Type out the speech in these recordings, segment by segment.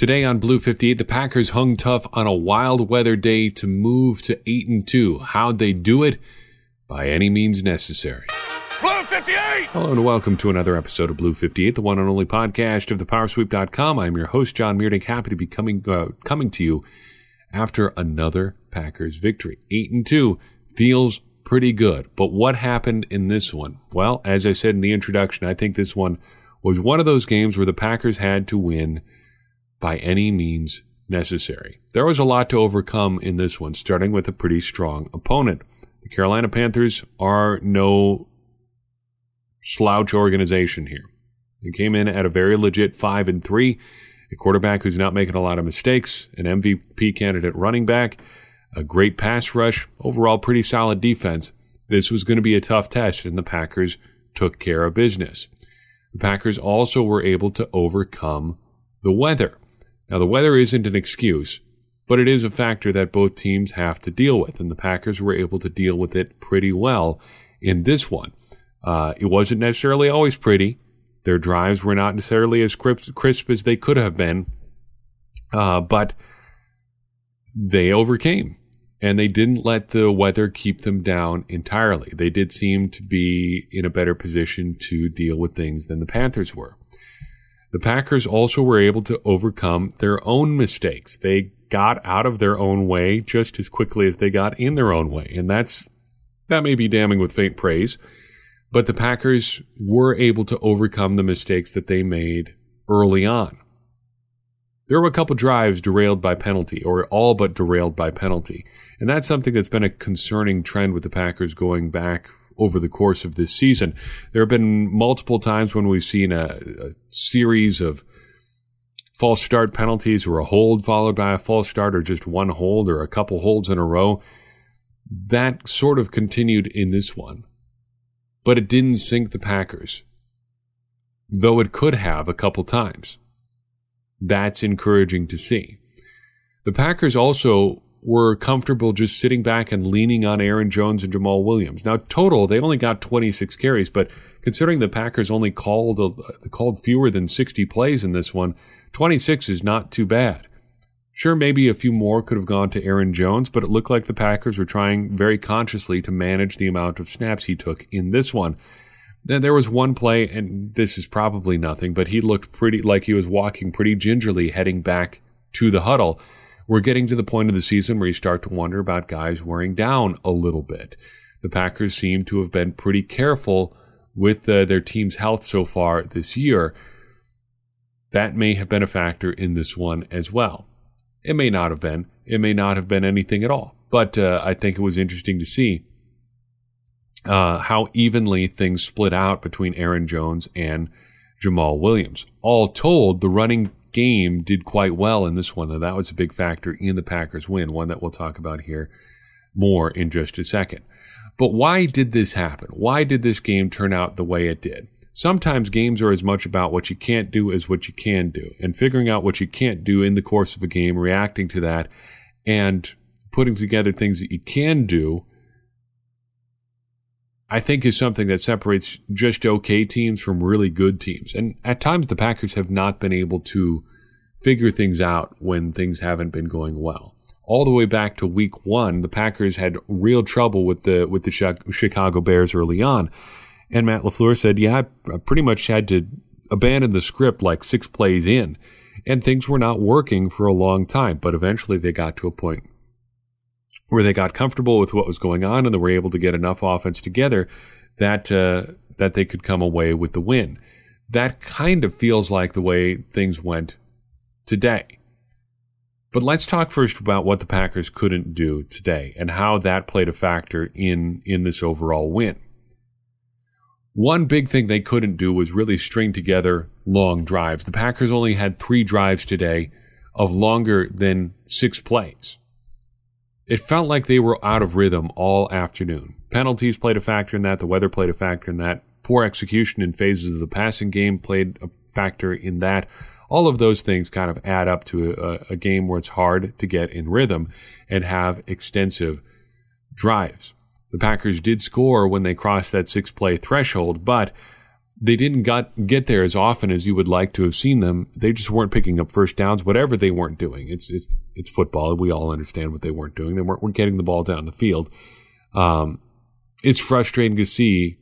Today on Blue 58, the Packers hung tough on a wild weather day to move to 8 and 2. How'd they do it? By any means necessary. Blue 58! Hello and welcome to another episode of Blue 58, the one and only podcast of thepowersweep.com. I'm your host, John Meerdink, happy to be coming, uh, coming to you after another Packers victory. 8 and 2 feels pretty good. But what happened in this one? Well, as I said in the introduction, I think this one was one of those games where the Packers had to win by any means necessary. There was a lot to overcome in this one, starting with a pretty strong opponent. The Carolina Panthers are no slouch organization here. They came in at a very legit 5 and 3, a quarterback who's not making a lot of mistakes, an MVP candidate running back, a great pass rush, overall pretty solid defense. This was going to be a tough test, and the Packers took care of business. The Packers also were able to overcome the weather. Now, the weather isn't an excuse, but it is a factor that both teams have to deal with, and the Packers were able to deal with it pretty well in this one. Uh, it wasn't necessarily always pretty. Their drives were not necessarily as crisp, crisp as they could have been, uh, but they overcame and they didn't let the weather keep them down entirely. They did seem to be in a better position to deal with things than the Panthers were. The Packers also were able to overcome their own mistakes. They got out of their own way just as quickly as they got in their own way. And that's that may be damning with faint praise, but the Packers were able to overcome the mistakes that they made early on. There were a couple drives derailed by penalty, or all but derailed by penalty. And that's something that's been a concerning trend with the Packers going back over the course of this season. There have been multiple times when we've seen a, a series of false start penalties or a hold followed by a false start or just one hold or a couple holds in a row. That sort of continued in this one, but it didn't sink the Packers, though it could have a couple times. That's encouraging to see. The Packers also were comfortable just sitting back and leaning on Aaron Jones and Jamaal Williams. Now, total, they only got 26 carries, but considering the Packers only called a, uh, called fewer than 60 plays in this one, 26 is not too bad. Sure, maybe a few more could have gone to Aaron Jones, but it looked like the Packers were trying very consciously to manage the amount of snaps he took in this one. Then there was one play, and this is probably nothing, but he looked pretty like he was walking pretty gingerly heading back to the huddle we're getting to the point of the season where you start to wonder about guys wearing down a little bit. The Packers seem to have been pretty careful with uh, their team's health so far this year. That may have been a factor in this one as well. It may not have been. It may not have been anything at all. But uh, I think it was interesting to see uh, how evenly things split out between Aaron Jones and Jamaal Williams. All told, the running game did quite well in this one, though that was a big factor in the Packers' win, one that we'll talk about here more in just a second. But why did this happen? Why did this game turn out the way it did? Sometimes games are as much about what you can't do as what you can do, and figuring out what you can't do in the course of a game, reacting to that, and putting together things that you can do I think is something that separates just okay teams from really good teams. And at times the Packers have not been able to figure things out when things haven't been going well. All the way back to week one, the Packers had real trouble with the with the Chicago Bears early on. And Matt LaFleur said, Yeah, I pretty much had to abandon the script like six plays in. And things were not working for a long time, but eventually they got to a point where they got comfortable with what was going on and they were able to get enough offense together that uh, that they could come away with the win. That kind of feels like the way things went today. But let's talk first about what the Packers couldn't do today and how that played a factor in in this overall win. One big thing they couldn't do was really string together long drives. The Packers only had 3 drives today of longer than 6 plays. It felt like they were out of rhythm all afternoon. Penalties played a factor in that. The weather played a factor in that. Poor execution in phases of the passing game played a factor in that. All of those things kind of add up to a, a game where it's hard to get in rhythm and have extensive drives. The Packers did score when they crossed that six play threshold, but they didn't got, get there as often as you would like to have seen them. They just weren't picking up first downs, whatever they weren't doing. It's it's, it's football. We all understand what they weren't doing. They weren't, weren't getting the ball down the field. Um, it's frustrating to see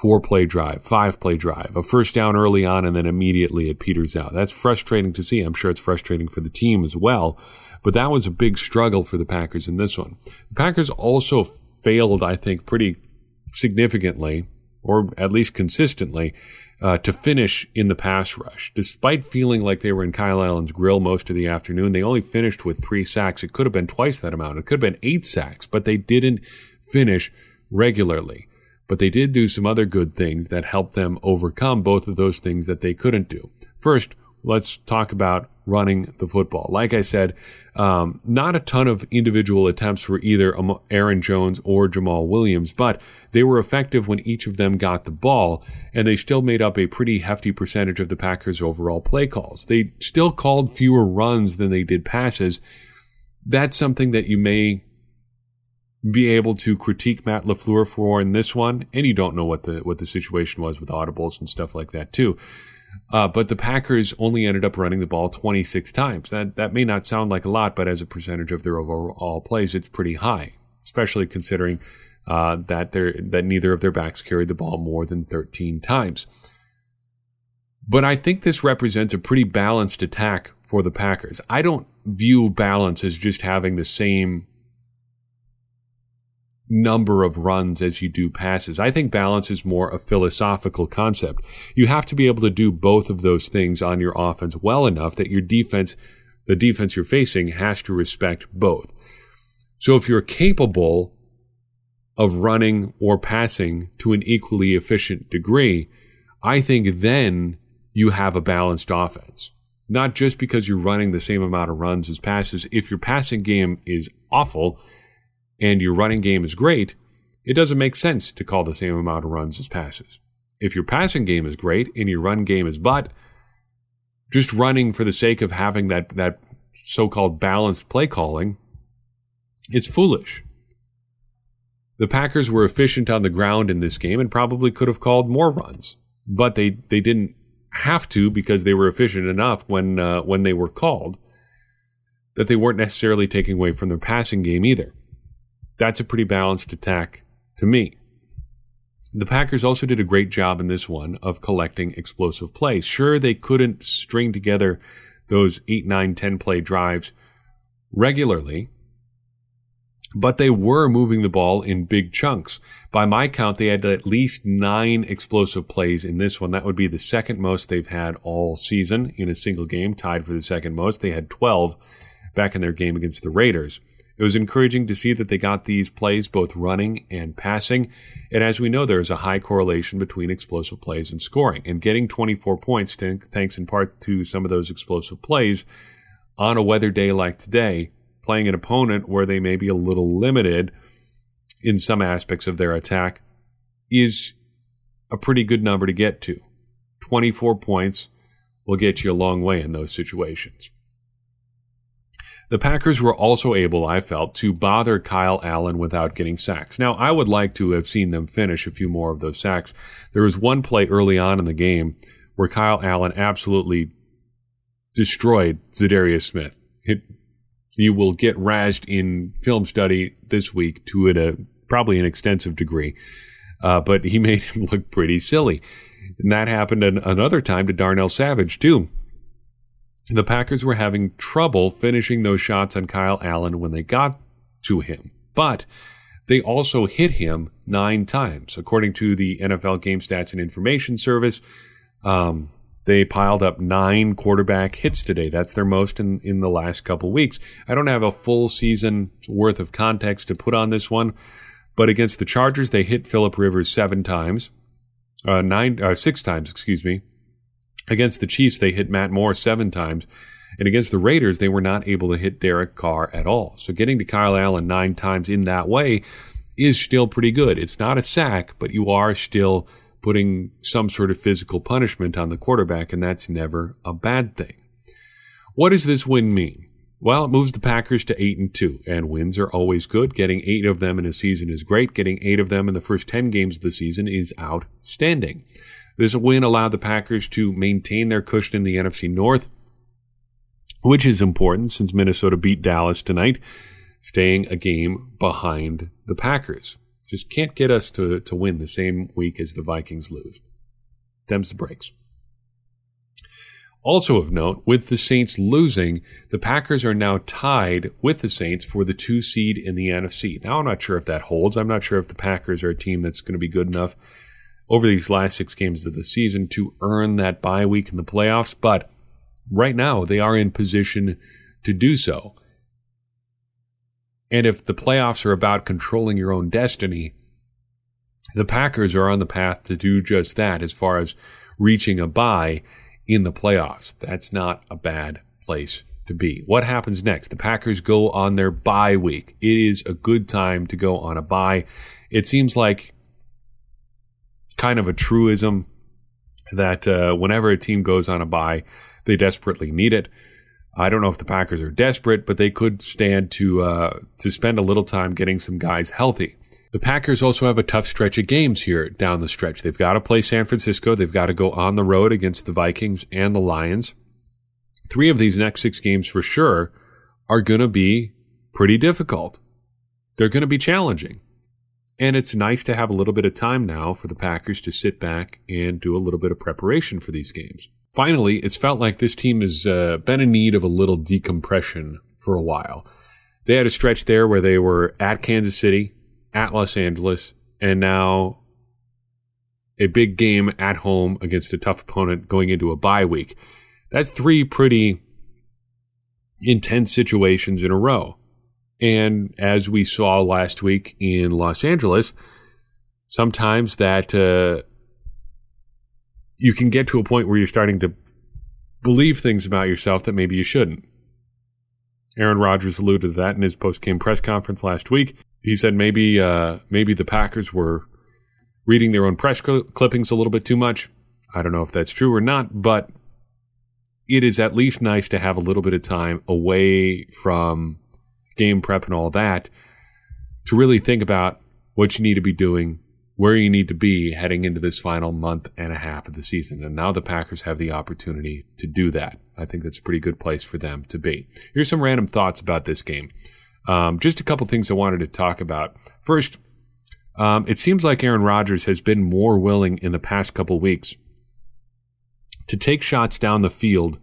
four play drive, five play drive, a first down early on, and then immediately it peters out. That's frustrating to see. I'm sure it's frustrating for the team as well. But that was a big struggle for the Packers in this one. The Packers also failed, I think, pretty significantly or at least consistently, uh, to finish in the pass rush. Despite feeling like they were in Kyle Allen's grill most of the afternoon, they only finished with three sacks. It could have been twice that amount. It could have been eight sacks, but they didn't finish regularly. But they did do some other good things that helped them overcome both of those things that they couldn't do. First, let's talk about running the football. Like I said, um, not a ton of individual attempts for either Aaron Jones or Jamaal Williams, but they were effective when each of them got the ball, and they still made up a pretty hefty percentage of the Packers' overall play calls. They still called fewer runs than they did passes. That's something that you may be able to critique Matt LaFleur for in this one, and you don't know what the what the situation was with audibles and stuff like that too. Uh, but the Packers only ended up running the ball 26 times. That that may not sound like a lot, but as a percentage of their overall plays, it's pretty high, especially considering uh, that that neither of their backs carried the ball more than 13 times. But I think this represents a pretty balanced attack for the Packers. I don't view balance as just having the same number of runs as you do passes. I think balance is more a philosophical concept. You have to be able to do both of those things on your offense well enough that your defense, the defense you're facing, has to respect both. So if you're capable of running or passing to an equally efficient degree, I think then you have a balanced offense. Not just because you're running the same amount of runs as passes. If your passing game is awful and your running game is great, it doesn't make sense to call the same amount of runs as passes. If your passing game is great and your run game is but, just running for the sake of having that, that so called balanced play calling is foolish. The Packers were efficient on the ground in this game and probably could have called more runs, but they, they didn't have to because they were efficient enough when uh, when they were called that they weren't necessarily taking away from their passing game either. That's a pretty balanced attack to me. The Packers also did a great job in this one of collecting explosive plays. Sure, they couldn't string together those 8, 9, 10 play drives regularly, but they were moving the ball in big chunks. By my count, they had at least nine explosive plays in this one. That would be the second most they've had all season in a single game, tied for the second most. They had 12 back in their game against the Raiders. It was encouraging to see that they got these plays both running and passing. And as we know, there is a high correlation between explosive plays and scoring. And getting 24 points, thanks in part to some of those explosive plays, on a weather day like today, playing an opponent where they may be a little limited in some aspects of their attack is a pretty good number to get to. 24 points will get you a long way in those situations. The Packers were also able, I felt, to bother Kyle Allen without getting sacks. Now, I would like to have seen them finish a few more of those sacks. There was one play early on in the game where Kyle Allen absolutely destroyed Za'Darius Smith. It you will get razzed in film study this week to a probably an extensive degree. Uh, but he made him look pretty silly. And that happened an, another time to Darnell Savage, too. The Packers were having trouble finishing those shots on Kyle Allen when they got to him. But they also hit him nine times. According to the NFL Game Stats and Information Service, um, they piled up nine quarterback hits today. That's their most in, in the last couple weeks. I don't have a full season worth of context to put on this one, but against the Chargers, they hit Philip Rivers seven times, uh, nine, uh, six times, excuse me. Against the Chiefs, they hit Matt Moore seven times. And against the Raiders, they were not able to hit Derek Carr at all. So getting to Kyle Allen nine times in that way is still pretty good. It's not a sack, but you are still putting some sort of physical punishment on the quarterback, and that's never a bad thing. What does this win mean? Well, it moves the Packers to 8 and 2, and wins are always good. Getting 8 of them in a season is great. Getting 8 of them in the first 10 games of the season is outstanding. This win allowed the Packers to maintain their cushion in the NFC North, which is important since Minnesota beat Dallas tonight, staying a game behind the Packers. Just can't get us to, to win the same week as the Vikings lose. Them's the breaks. Also of note, with the Saints losing, the Packers are now tied with the Saints for the two seed in the NFC. Now, I'm not sure if that holds. I'm not sure if the Packers are a team that's going to be good enough over these last six games of the season to earn that bye week in the playoffs, but right now they are in position to do so. And if the playoffs are about controlling your own destiny, the Packers are on the path to do just that as far as reaching a bye in the playoffs. That's not a bad place to be. What happens next? The Packers go on their bye week. It is a good time to go on a bye. It seems like kind of a truism that uh, whenever a team goes on a bye, they desperately need it. I don't know if the Packers are desperate, but they could stand to uh, to spend a little time getting some guys healthy. The Packers also have a tough stretch of games here down the stretch. They've got to play San Francisco. They've got to go on the road against the Vikings and the Lions. Three of these next six games for sure are going to be pretty difficult. They're going to be challenging. And it's nice to have a little bit of time now for the Packers to sit back and do a little bit of preparation for these games. Finally, it's felt like this team has uh, been in need of a little decompression for a while. They had a stretch there where they were at Kansas City, at Los Angeles, and now a big game at home against a tough opponent going into a bye week. That's three pretty intense situations in a row. And as we saw last week in Los Angeles, sometimes that uh, you can get to a point where you're starting to believe things about yourself that maybe you shouldn't. Aaron Rodgers alluded to that in his post-game press conference last week. He said maybe uh, maybe the Packers were reading their own press cl- clippings a little bit too much. I don't know if that's true or not, but it is at least nice to have a little bit of time away from game prep and all that to really think about what you need to be doing, where you need to be heading into this final month and a half of the season. And now the Packers have the opportunity to do that. I think that's a pretty good place for them to be. Here's some random thoughts about this game. Um, just a couple things I wanted to talk about. First, um, it seems like Aaron Rodgers has been more willing in the past couple weeks to take shots down the field,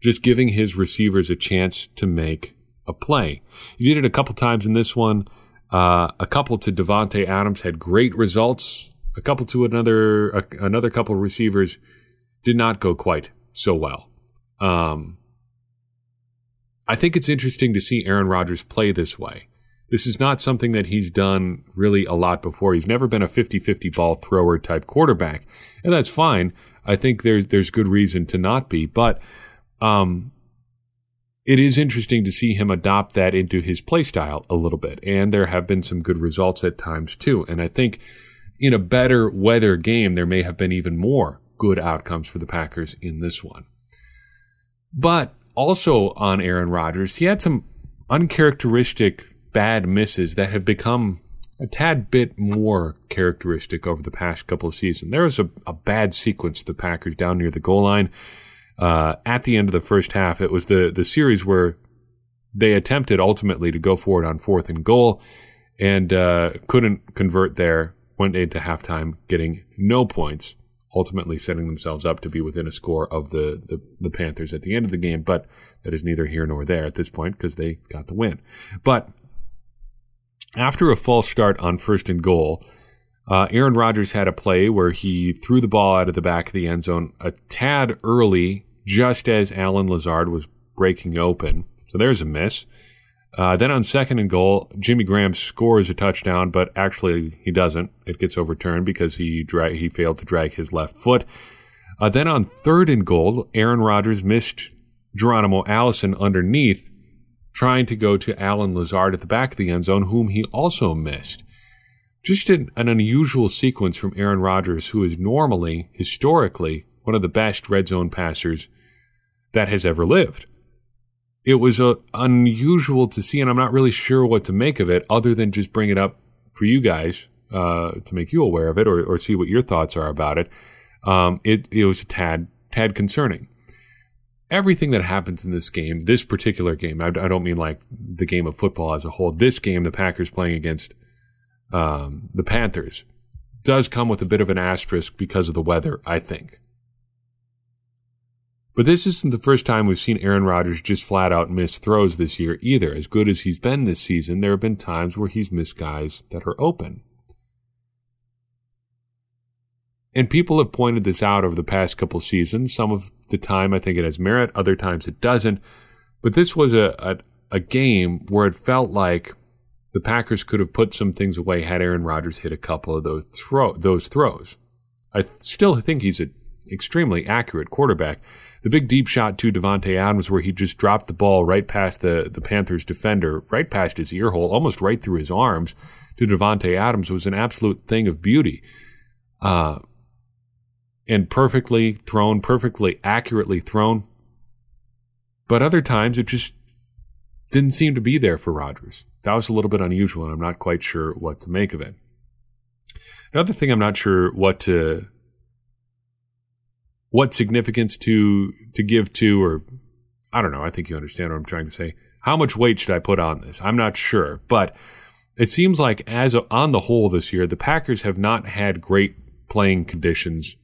just giving his receivers a chance to make a play. He did it a couple times in this one. Uh, a couple to Davante Adams had great results. A couple to another a, another couple of receivers did not go quite so well. Um, I think it's interesting to see Aaron Rodgers play this way. This is not something that he's done really a lot before. He's never been a 50-50 ball thrower type quarterback, and that's fine. I think there's there's good reason to not be, but um, it is interesting to see him adopt that into his play style a little bit. And there have been some good results at times too. And I think in a better weather game, there may have been even more good outcomes for the Packers in this one. But also on Aaron Rodgers, he had some uncharacteristic bad misses that have become a tad bit more characteristic over the past couple of seasons. There was a, a bad sequence the Packers down near the goal line uh, at the end of the first half. It was the the series where they attempted ultimately to go forward on fourth and goal and uh, couldn't convert there. Went into halftime, getting no points, ultimately setting themselves up to be within a score of the, the, the Panthers at the end of the game. But that is neither here nor there at this point because they got the win. But after a false start on first and goal, uh, Aaron Rodgers had a play where he threw the ball out of the back of the end zone a tad early just as Allen Lazard was breaking open. So there's a miss. Uh, then on second and goal, Jimmy Graham scores a touchdown, but actually he doesn't. It gets overturned because he dra- he failed to drag his left foot. Uh, then on third and goal, Aaron Rodgers missed Geronimo Allison underneath, trying to go to Allen Lazard at the back of the end zone, whom he also missed. Just an, an unusual sequence from Aaron Rodgers, who is normally, historically, one of the best red zone passers that has ever lived. It was uh, unusual to see, and I'm not really sure what to make of it, other than just bring it up for you guys uh, to make you aware of it or, or see what your thoughts are about it. um, it, it was a tad, tad concerning. Everything that happens in this game, this particular game, I, I don't mean like the game of football as a whole. This game, the Packers playing against um, the Panthers, does come with a bit of an asterisk because of the weather, I think. But this isn't the first time we've seen Aaron Rodgers just flat out miss throws this year either. As good as he's been this season, there have been times where he's missed guys that are open. And people have pointed this out over the past couple seasons. Some of the time I think it has merit, other times it doesn't. But this was a, a, a game where it felt like the Packers could have put some things away had Aaron Rodgers hit a couple of those throw those throws. I still think he's an extremely accurate quarterback. The big deep shot to Davante Adams, where he just dropped the ball right past the the Panthers defender, right past his ear hole, almost right through his arms to Davante Adams, was an absolute thing of beauty. Uh, and perfectly thrown, perfectly accurately thrown. But other times it just didn't seem to be there for Rodgers. That was a little bit unusual, and I'm not quite sure what to make of it. Another thing I'm not sure what to what significance to to give to or I don't know, I think you understand what I'm trying to say. How much weight should I put on this? I'm not sure, but it seems like as a, on the whole this year, the Packers have not had great playing conditions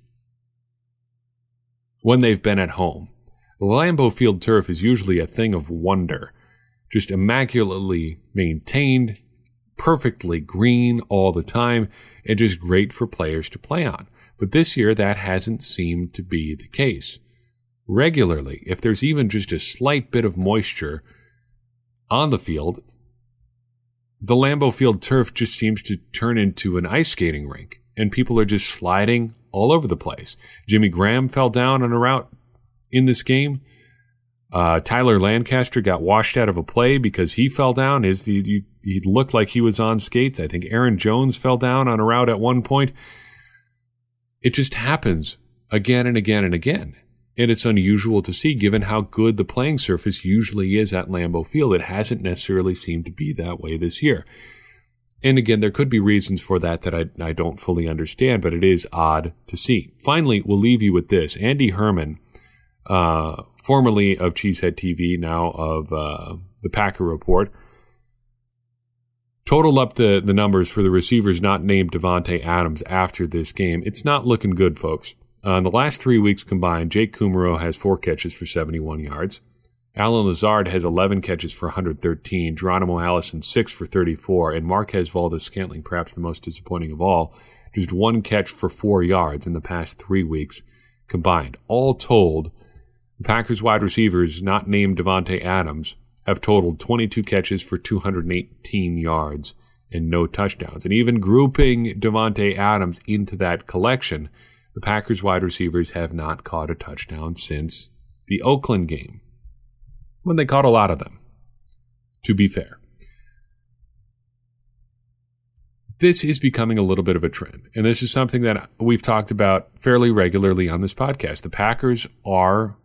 when they've been at home. The Lambeau Field turf is usually a thing of wonder just immaculately maintained, perfectly green all the time, and just great for players to play on. But this year, that hasn't seemed to be the case. Regularly, if there's even just a slight bit of moisture on the field, the Lambeau Field turf just seems to turn into an ice skating rink, and people are just sliding all over the place. Jimmy Graham fell down on a route in this game. Uh, Tyler Lancaster got washed out of a play because he fell down. His, he, he looked like he was on skates. I think Aaron Jones fell down on a route at one point. It just happens again and again and again. And it's unusual to see given how good the playing surface usually is at Lambeau Field. It hasn't necessarily seemed to be that way this year. And again, there could be reasons for that that I, I don't fully understand, but it is odd to see. Finally, we'll leave you with this. Andy Herman uh, formerly of Cheesehead TV, now of uh, the Packer Report, total up the, the numbers for the receivers not named Davante Adams after this game. It's not looking good, folks. Uh, in the last three weeks combined, Jake Kumerow has four catches for 71 yards. Allen Lazard has 11 catches for 113, Geronimo Allison 6 for 34, and Marquez Valdes-Scantling, perhaps the most disappointing of all, just one catch for four yards in the past three weeks combined. All told, the Packers wide receivers not named Davante Adams have totaled 22 catches for 218 yards and no touchdowns. And even grouping Davante Adams into that collection, the Packers wide receivers have not caught a touchdown since the Oakland game, when they caught a lot of them, to be fair. This is becoming a little bit of a trend. And this is something that we've talked about fairly regularly on this podcast. The Packers are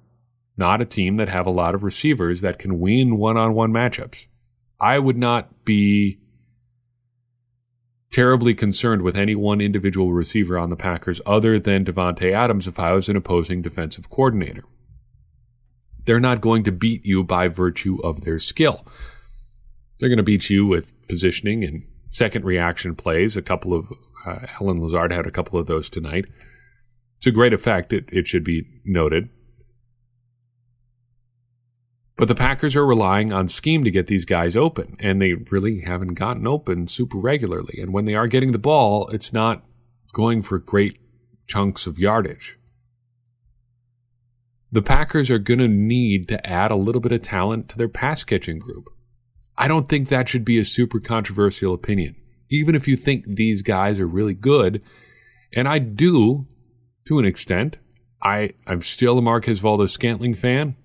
not a team that have a lot of receivers that can win one on one matchups. I would not be terribly concerned with any one individual receiver on the Packers other than Davante Adams if I was an opposing defensive coordinator. They're not going to beat you by virtue of their skill. They're going to beat you with positioning and second reaction plays. A couple of uh, Allen Lazard had a couple of those tonight. To great effect, it, it should be noted. But the Packers are relying on scheme to get these guys open, and they really haven't gotten open super regularly. And when they are getting the ball, it's not going for great chunks of yardage. The Packers are going to need to add a little bit of talent to their pass catching group. I don't think that should be a super controversial opinion. Even if you think these guys are really good, and I do to an extent, I, I'm still a Marquez Valdes-Scantling fan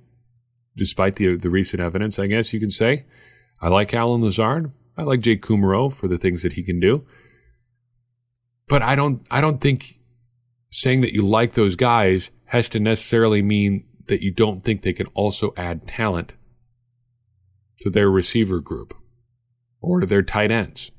despite the the recent evidence, I guess you can say. I like Allen Lazard. I like Jake Kumerow for the things that he can do. But I don't I don't think saying that you like those guys has to necessarily mean that you don't think they can also add talent to their receiver group or to their tight ends.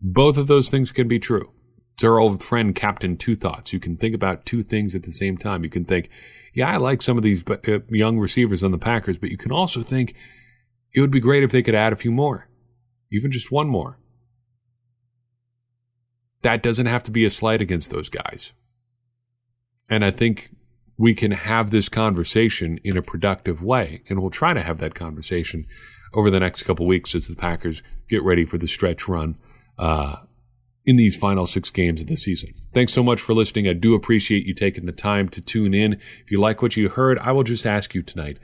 Both of those things can be true. It's our old friend, Captain Two Thoughts. You can think about two things at the same time. You can think, yeah, I like some of these uh, young receivers on the Packers, but you can also think it would be great if they could add a few more, even just one more. That doesn't have to be a slight against those guys. And I think we can have this conversation in a productive way. And we'll try to have that conversation over the next couple weeks as the Packers get ready for the stretch run uh, in these final six games of the season. Thanks so much for listening. I do appreciate you taking the time to tune in. If you like what you heard, I will just ask you tonight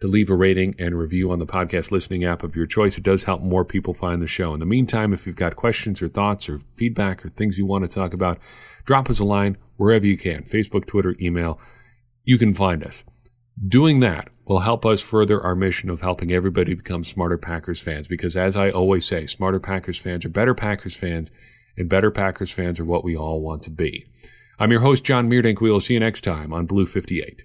to leave a rating and review on the podcast listening app of your choice. It does help more people find the show. In the meantime, if you've got questions or thoughts or feedback or things you want to talk about, drop us a line wherever you can Facebook, Twitter, email. You can find us. Doing that will help us further our mission of helping everybody become smarter Packers fans because, as I always say, smarter Packers fans are better Packers fans, and better Packers fans are what we all want to be. I'm your host, John Meerdink. We will see you next time on Blue 58.